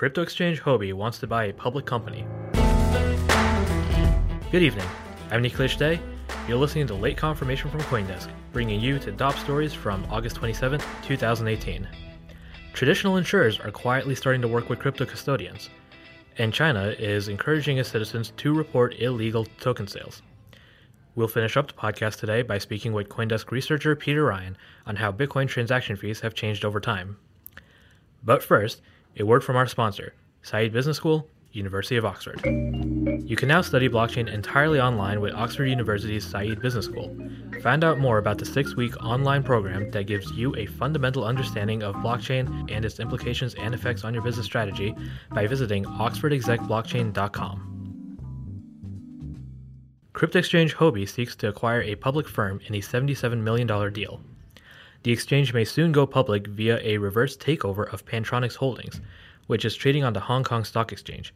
Crypto exchange Huobi wants to buy a public company. Good evening. I'm Nikhilesh De. You're listening to Late Confirmation from Coindesk, bringing you to top stories from August 27, 2018. Traditional insurers are quietly starting to work with crypto custodians, and China is encouraging its citizens to report illegal token sales. We'll finish up the podcast today by speaking with Coindesk researcher Peter Ryan on how Bitcoin transaction fees have changed over time. But first, a word from our sponsor, Said Business School, University of Oxford. You can now study blockchain entirely online with Oxford University's Said Business School. Find out more about the six week online program that gives you a fundamental understanding of blockchain and its implications and effects on your business strategy by visiting oxfordexecblockchain.com. Crypto exchange Huobi seeks to acquire a public firm in a $77 million deal. The exchange may soon go public via a reverse takeover of Pantronics Holdings, which is trading on the Hong Kong Stock Exchange.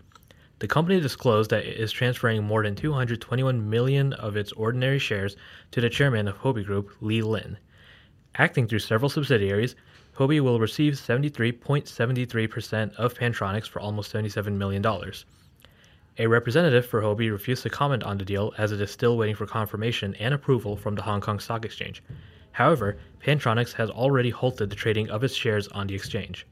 The company disclosed that it is transferring more than 221 million of its ordinary shares to the chairman of Huobi Group, Li Lin. Acting through several subsidiaries, Huobi will receive 73.73% of Pantronics for almost $77 million. A representative for Huobi refused to comment on the deal as it is still waiting for confirmation and approval from the Hong Kong Stock Exchange. However, Pantronics has already halted the trading of its shares on the exchange.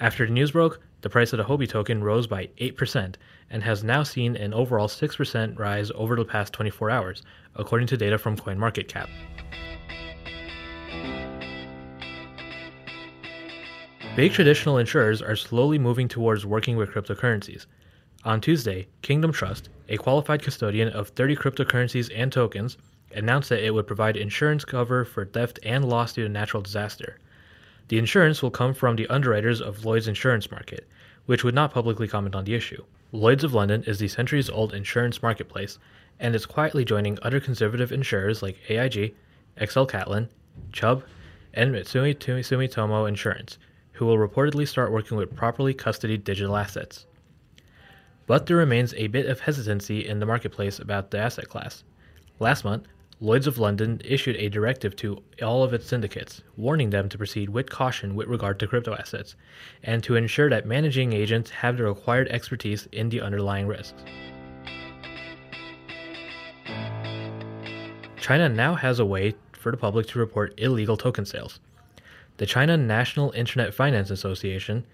After the news broke, the price of the Huobi token rose by 8% and has now seen an overall 6% rise over the past 24 hours, according to data from CoinMarketCap. Big traditional insurers are slowly moving towards working with cryptocurrencies. On Tuesday, Kingdom Trust, a qualified custodian of 30 cryptocurrencies and tokens, announced that it would provide insurance cover for theft and loss due to natural disaster. The insurance will come from the underwriters of Lloyd's insurance market, which would not publicly comment on the issue. Lloyd's of London is the centuries old insurance marketplace and is quietly joining other conservative insurers like AIG, XL Catlin, Chubb, and Mitsui Sumitomo Insurance, who will reportedly start working with properly custodied digital assets but there remains a bit of hesitancy in the marketplace about the asset class. Last month, Lloyds of London issued a directive to all of its syndicates, warning them to proceed with caution with regard to crypto assets, and to ensure that managing agents have the required expertise in the underlying risks. China now has a way for the public to report illegal token sales. The China National Internet Finance Association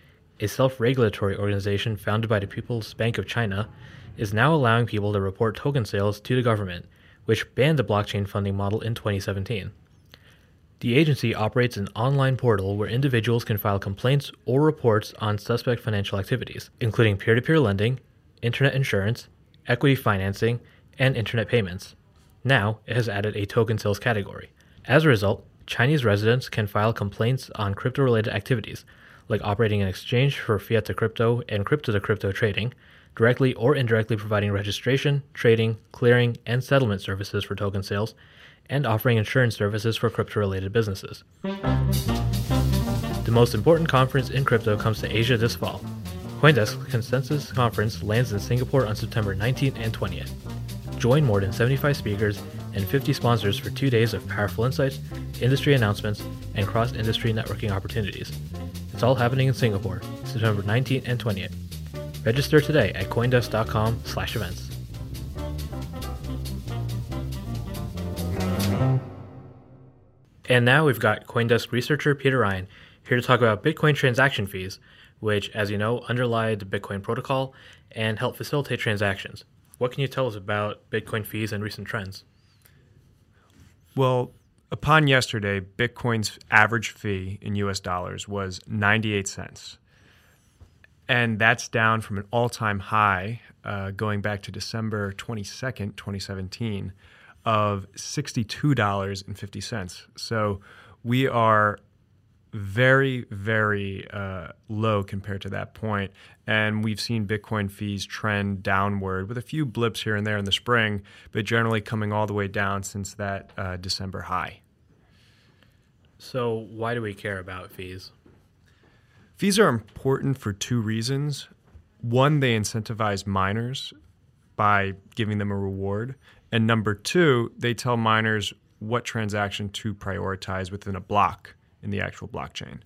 a self regulatory organization founded by the People's Bank of China, is now allowing people to report token sales to the government, which banned the blockchain funding model in 2017. The agency operates an online portal where individuals can file complaints or reports on suspect financial activities, including peer to peer lending, internet insurance, equity financing, and internet payments. Now, it has added a token sales category. As a result, Chinese residents can file complaints on crypto related activities, like operating an exchange for fiat to crypto and crypto to crypto trading, directly or indirectly providing registration, trading, clearing, and settlement services for token sales, and offering insurance services for crypto related businesses. The most important conference in crypto comes to Asia this fall. Coindesk Consensus Conference lands in Singapore on September 19th and 20th. Join more than 75 speakers and 50 sponsors for two days of powerful insights, industry announcements, and cross industry networking opportunities. It's all happening in Singapore, September 19th and 20th. Register today at coindesk.com slash events. And now we've got Coindesk researcher Peter Ryan here to talk about Bitcoin transaction fees, which, as you know, underlie the Bitcoin protocol and help facilitate transactions. What can you tell us about Bitcoin fees and recent trends? Well, upon yesterday, Bitcoin's average fee in US dollars was 98 cents. And that's down from an all time high uh, going back to December 22nd, 2017, of $62.50. So we are very, very uh, low compared to that point. And we've seen Bitcoin fees trend downward with a few blips here and there in the spring, but generally coming all the way down since that uh, December high. So, why do we care about fees? Fees are important for two reasons. One, they incentivize miners by giving them a reward. And number two, they tell miners what transaction to prioritize within a block in the actual blockchain.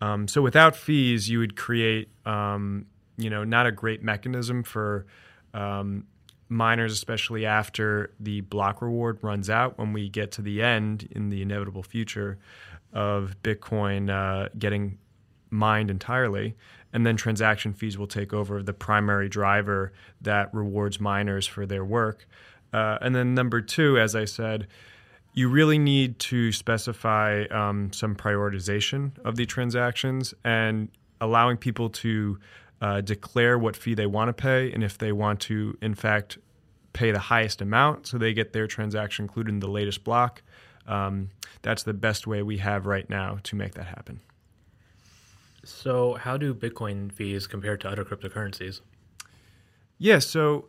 Um, so without fees, you would create, um, you know, not a great mechanism for um, miners, especially after the block reward runs out. When we get to the end in the inevitable future of Bitcoin uh, getting mined entirely, and then transaction fees will take over the primary driver that rewards miners for their work. Uh, and then number two, as I said, you really need to specify um, some prioritization of the transactions and allowing people to uh, declare what fee they want to pay and if they want to, in fact, pay the highest amount so they get their transaction included in the latest block. Um, that's the best way we have right now to make that happen. So, how do Bitcoin fees compare to other cryptocurrencies? Yeah, so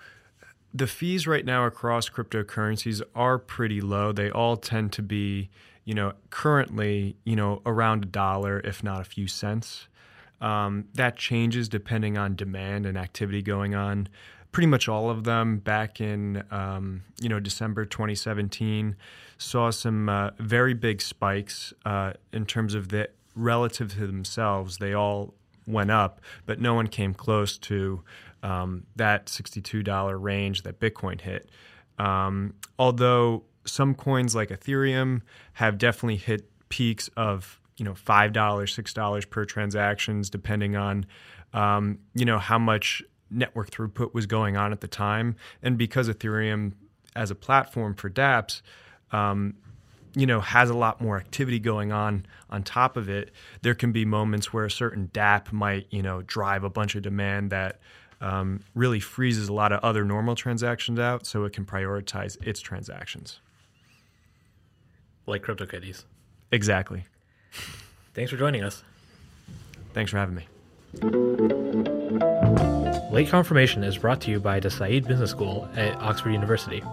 the fees right now across cryptocurrencies are pretty low. They all tend to be, you know, currently, you know, around a dollar, if not a few cents. Um, that changes depending on demand and activity going on. Pretty much all of them back in, um, you know, December 2017 saw some uh, very big spikes uh, in terms of the relative to themselves. They all went up, but no one came close to um, that $62 range that Bitcoin hit. Um, although some coins like Ethereum have definitely hit peaks of you know five dollars, six dollars per transactions, depending on um, you know how much network throughput was going on at the time, and because Ethereum as a platform for DApps. Um, you know has a lot more activity going on on top of it there can be moments where a certain DApp might you know drive a bunch of demand that um, really freezes a lot of other normal transactions out so it can prioritize its transactions. Like CryptoKitties. Exactly. Thanks for joining us. Thanks for having me. Late Confirmation is brought to you by the Said Business School at Oxford University.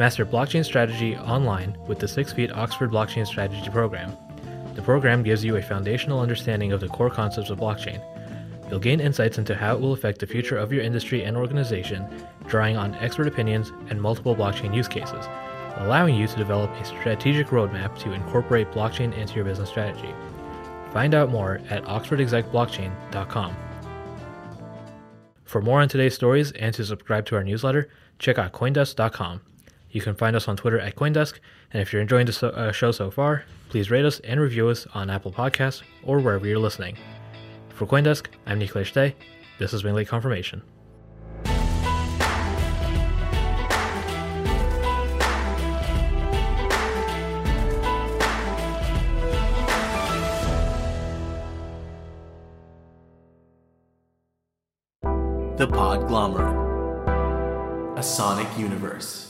Master blockchain strategy online with the Six Feet Oxford Blockchain Strategy program. The program gives you a foundational understanding of the core concepts of blockchain You'll gain insights into how it will affect the future of your industry and organization, drawing on expert opinions and multiple blockchain use cases, allowing you to develop a strategic roadmap to incorporate blockchain into your business strategy. Find out more at oxfordexecblockchain.com. For more on today's stories and to subscribe to our newsletter, check out Coindesk.com. You can find us on Twitter at Coindesk, and if you're enjoying the so- uh, show so far, please rate us and review us on Apple Podcasts or wherever you're listening. For Coindesk, I'm Nikhilesh De. This has been Late Confirmation. The Podglomerate, a sonic universe.